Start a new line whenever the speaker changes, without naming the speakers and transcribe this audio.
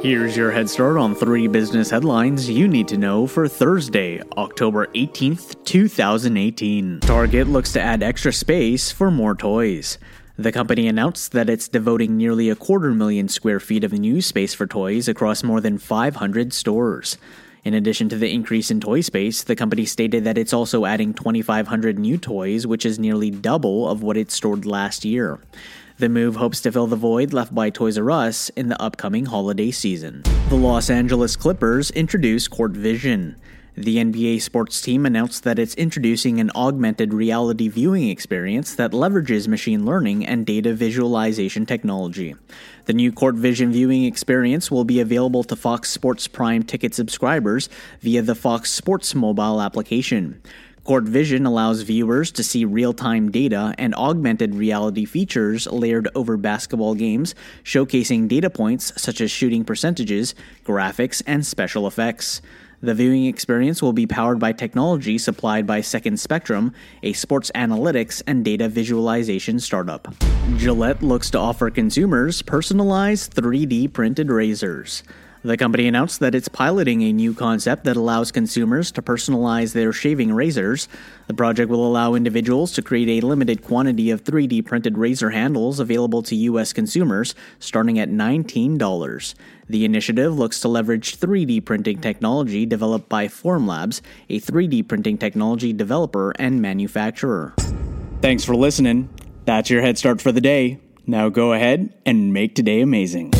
Here's your head start on three business headlines you need to know for Thursday, October 18th, 2018. Target looks to add extra space for more toys. The company announced that it's devoting nearly a quarter million square feet of new space for toys across more than 500 stores. In addition to the increase in toy space, the company stated that it's also adding 2,500 new toys, which is nearly double of what it stored last year. The move hopes to fill the void left by Toys R Us in the upcoming holiday season. The Los Angeles Clippers introduce Court Vision. The NBA sports team announced that it's introducing an augmented reality viewing experience that leverages machine learning and data visualization technology. The new Court Vision viewing experience will be available to Fox Sports Prime ticket subscribers via the Fox Sports mobile application. Court Vision allows viewers to see real time data and augmented reality features layered over basketball games, showcasing data points such as shooting percentages, graphics, and special effects. The viewing experience will be powered by technology supplied by Second Spectrum, a sports analytics and data visualization startup. Gillette looks to offer consumers personalized 3D printed razors. The company announced that it's piloting a new concept that allows consumers to personalize their shaving razors. The project will allow individuals to create a limited quantity of 3D printed razor handles available to U.S. consumers, starting at $19. The initiative looks to leverage 3D printing technology developed by Formlabs, a 3D printing technology developer and manufacturer. Thanks for listening. That's your head start for the day. Now go ahead and make today amazing.